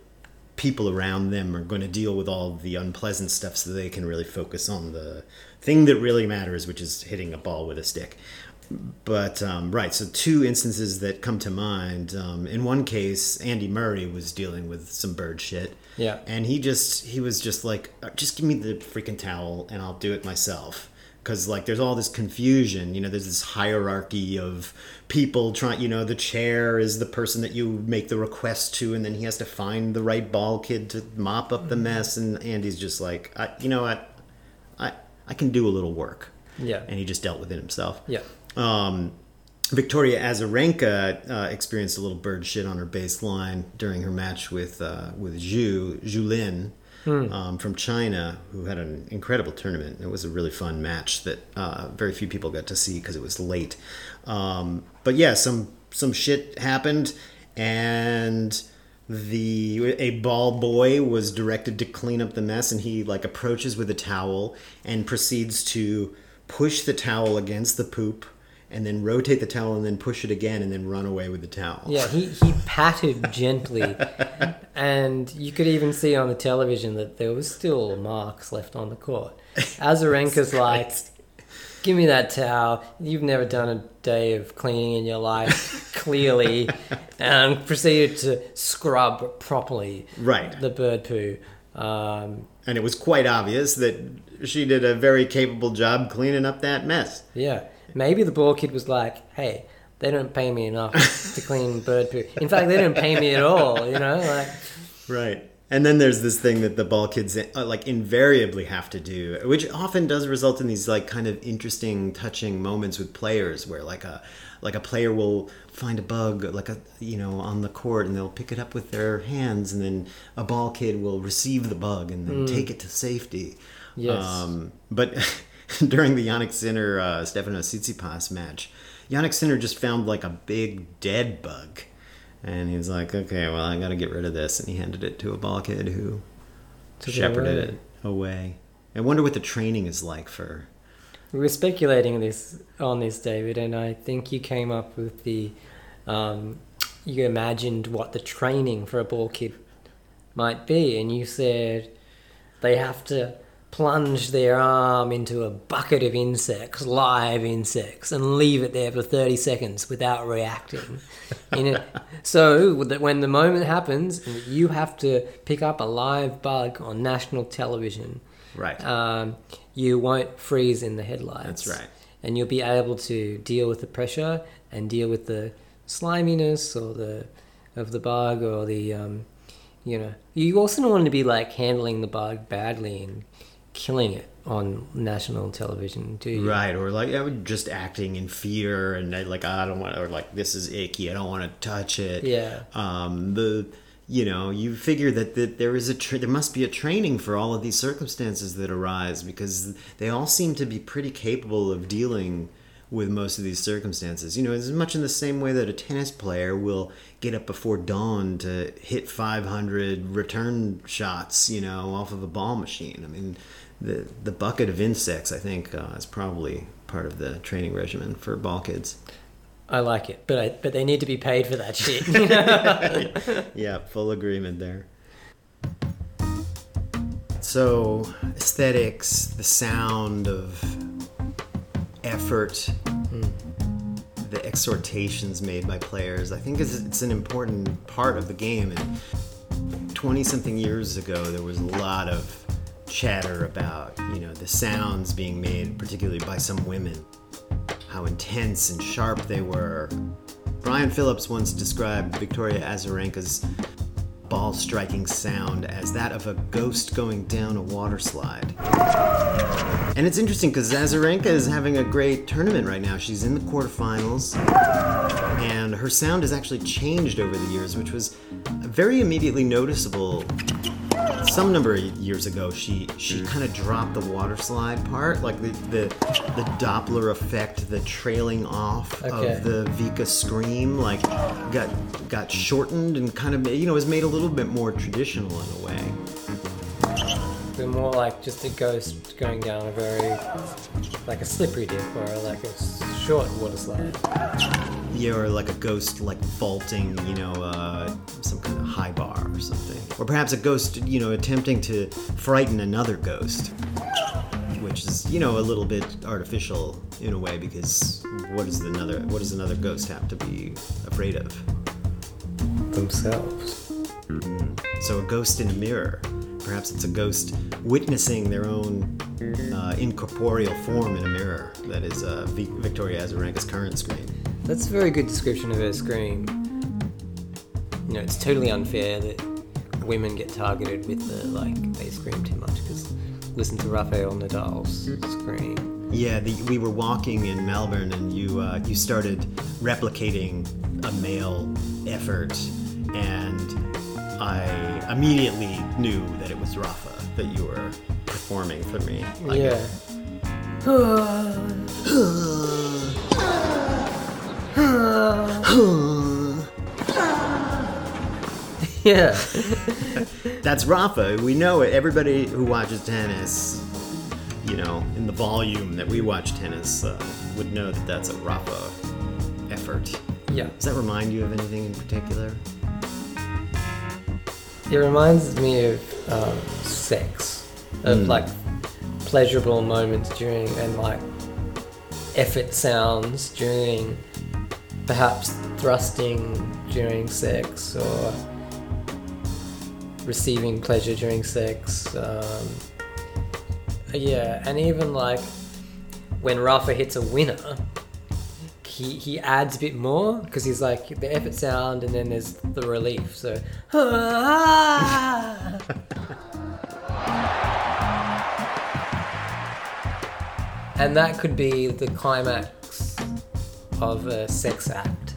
people around them are going to deal with all the unpleasant stuff so they can really focus on the thing that really matters, which is hitting a ball with a stick. But um, right, so two instances that come to mind. Um, in one case, Andy Murray was dealing with some bird shit, yeah, and he just he was just like, "Uh, just give me the freaking towel and I'll do it myself. Because like, there's all this confusion. You know, there's this hierarchy of people trying. You know, the chair is the person that you make the request to, and then he has to find the right ball kid to mop up the mess. And Andy's just like, I, you know what, I I can do a little work, yeah, and he just dealt with it himself. yeah, Um, Victoria Azarenka uh, experienced a little bird shit on her baseline during her match with uh, with Zhu Zhulin um, from China, who had an incredible tournament. It was a really fun match that uh, very few people got to see because it was late. Um, but yeah, some some shit happened, and the a ball boy was directed to clean up the mess and he like approaches with a towel and proceeds to push the towel against the poop and then rotate the towel and then push it again and then run away with the towel. Yeah, he, he patted gently, and you could even see on the television that there was still marks left on the court. Azarenka's like, "Give me that towel. You've never done a day of cleaning in your life, clearly," and proceeded to scrub properly Right. the bird poo. Um, And it was quite obvious that she did a very capable job cleaning up that mess. Yeah. Maybe the ball kid was like, hey, they don't pay me enough to clean bird poo. In fact, they don't pay me at all, you know? Like, Right. And then there's this thing that the ball kids uh, like invariably have to do, which often does result in these like kind of interesting, touching moments with players, where like a like a player will find a bug like a you know on the court and they'll pick it up with their hands, and then a ball kid will receive the bug and then take it to safety. Yes. Um, but during the Jannik Sinner uh, Stefanos Tsitsipas match, Jannik Sinner just found like a big dead bug. And he was like, okay, well, I got to get rid of this. And he handed it to a ball kid who Took it shepherded away. it away. I wonder what the training is like for. we were speculating this on this, David, and I think you came up with the. Um, you imagined what the training for a ball kid might be, and you said they have to plunge their arm into a bucket of insects, live insects, and leave it there for 30 seconds without reacting. In it. So that when the moment happens, you have to pick up a live bug on national television, Right. um, you won't freeze in the headlights. That's right. And you'll be able to deal with the pressure and deal with the sliminess or the of the bug or the um, you know. You also don't want to be like handling the bug badly and killing it on national television, you? Right, or like I would just acting in fear and like I don't want, or like this is icky, I don't want to touch it. Yeah. Um, the you know you figure that, that there is a tra- there must be a training for all of these circumstances that arise because they all seem to be pretty capable of dealing with most of these circumstances. You know, as much in the same way that a tennis player will get up before dawn to hit 500 return shots, you know, off of a ball machine. I mean, the the bucket of insects, I think, uh, is probably part of the training regimen for ball kids. I like it, but I, but they need to be paid for that shit. yeah, full agreement there. So, aesthetics, the sound of effort, the exhortations made by players, I think is it's an important part of the game. And 20 something years ago, there was a lot of chatter about, you know, the sounds being made, particularly by some women, how intense and sharp they were. Brian Phillips once described Victoria Azarenka's ball striking sound as that of a ghost going down a water slide. And it's interesting because Azarenka is having a great tournament right now. She's in the quarterfinals, and her sound has actually changed over the years, which was very immediately noticeable. Some number of years ago, she she mm. kind of dropped the water slide part, like the, the the Doppler effect, the trailing off Okay. of the Vika scream, like got got shortened and kind of you know was made a little bit more traditional in a way. They're more like just a ghost going down a very like a slippery dip or like a short water slide. Yeah, or like a ghost like vaulting, you know, uh, some kind of high bar or something. Or perhaps a ghost, you know, attempting to frighten another ghost. Which is, you know, a little bit artificial in a way because what does another what does another ghost have to be afraid of? Themselves. So a ghost in a mirror. Perhaps it's a ghost witnessing their own uh, incorporeal form in a mirror. That is uh, v- Victoria Azarenka's current screen. That's a very good description of her scream. You know, it's totally unfair that women get targeted with the like they scream too much because listen to Rafael Nadal's scream. Yeah, the, we were walking in Melbourne, and you uh, you started replicating a male effort, and I immediately knew that it was Rafa that you were performing for me. Like, yeah. Yeah. That's Rafa. We know it. Everybody who watches tennis, you know, in the volume that we watch tennis, uh, would know that that's a Rafa effort. Yeah. Does that remind you of anything in particular? It reminds me of um, sex, of Mm. like pleasurable moments during and like effort sounds during perhaps thrusting during sex or receiving pleasure during sex. Um, yeah, and even like when Rafa hits a winner, he, he adds a bit more because he's like the effort sound and then there's the relief. So, and that could be the climax of a sex act.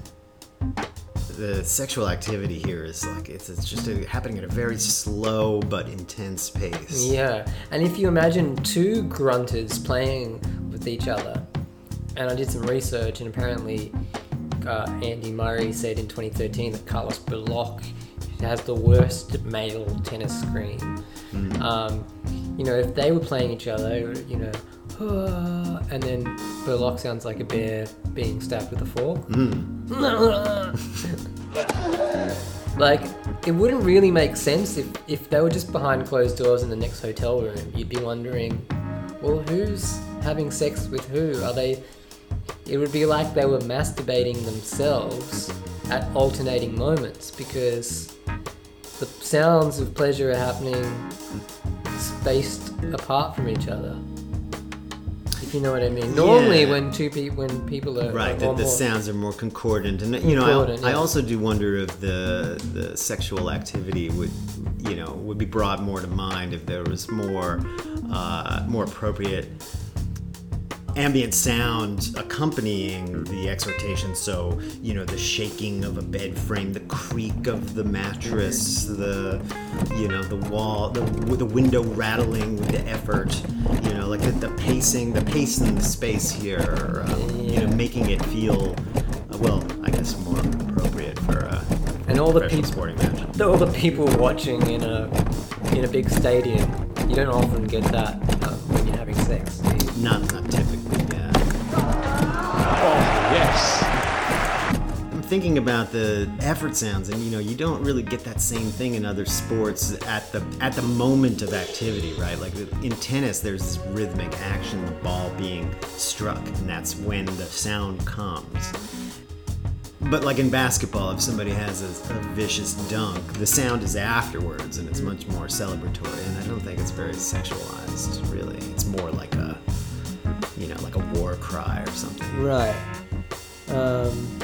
The sexual activity here is like it's, it's just a, happening at a very slow but intense pace. Yeah, and if you imagine two grunters playing with each other, and I did some research, and apparently uh, Andy Murray said in 2013 that Carlos Berlocq has the worst male tennis screen. Um, you know, if they were playing each other, you know, "Ah," and then Berlocq sounds like a bear being stabbed with a fork. like, it wouldn't really make sense if, if they were just behind closed doors in the next hotel room. You'd be wondering, well, who's having sex with who? Are they. It would be like they were masturbating themselves at alternating moments because the sounds of pleasure are happening spaced apart from each other. If you know what I mean. Normally, Yeah. when two people, when people are Right, are the, sounds are more concordant, and you know, I, I also do wonder if the the sexual activity would, you know, would be brought more to mind if there was more, uh, more appropriate ambient sound accompanying the exhortation. So, you know, the shaking of a bed frame, the creak of the mattress, the, you know, the wall, the, the window rattling with the effort, you know, like the, the pacing, the pace and the space here, um, you know, making it feel, uh, well, I guess more appropriate for a and all the people, sporting match. all the people watching in a in a big stadium. You don't often get that uh, when you're having sex. Not, not typically, thinking about the effort sounds, and you know, you don't really get that same thing in other sports at the at the moment of activity, right? Like in tennis, there's this rhythmic action, the ball being struck, and that's when the sound comes. But like in basketball, if somebody has a, a vicious dunk, the sound is afterwards, and it's much more celebratory. And I don't think it's very sexualized, really. It's more like a, you know, like a war cry or something. Right. Um,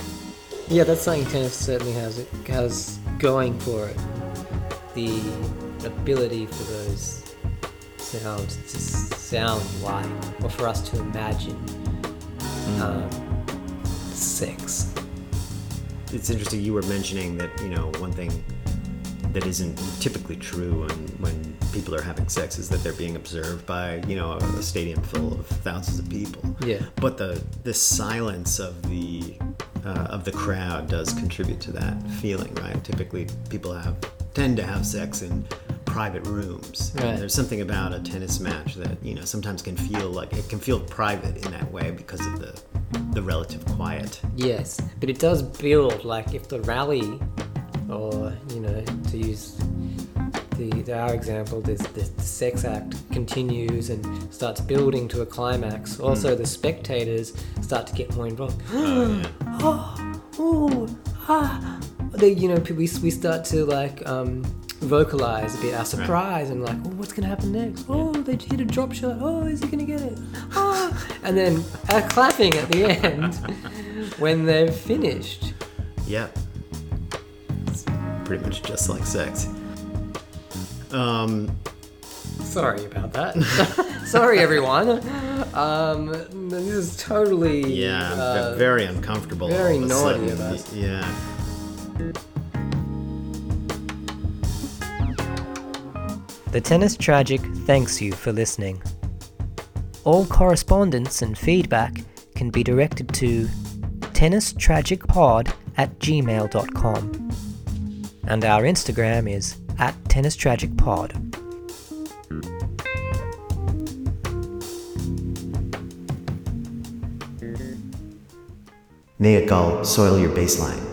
yeah, that's something tennis certainly has it has going for it. The ability for those sounds to sound like, or for us to imagine, um, sex. it's interesting you were mentioning that you know one thing that isn't typically true when, when people are having sex is that they're being observed by you know a stadium full of thousands of people Yeah. but the the silence of the uh, of the crowd does contribute to that feeling right typically people have tend to have sex in private rooms Right. there's something about a tennis match that you know sometimes can feel like it can feel private in that way because of the the relative quiet Yes, but it does build. Like if the rally, or you know, to use the, the our example, this the sex act continues and starts building to a climax. Also, the spectators start to get more involved. Oh, yeah. oh, oh, ah. They, you know, we, we start to like um, vocalize a bit our surprise and like, oh, what's gonna happen next? Oh, they hit a drop shot. Oh, is he gonna get it? Oh, and then uh, clapping at the end when they've finished. Yeah. It's pretty much just like sex. Um, Sorry about that. Sorry, everyone. Um, this is totally yeah, uh, very uncomfortable. very all of a naughty of us. Yeah. The Tennis Tragic thanks you for listening. All correspondence and feedback can be directed to tennistragicpod at gmail.com. And our Instagram is at Tennis Tragic Pod. Gall soil your baseline.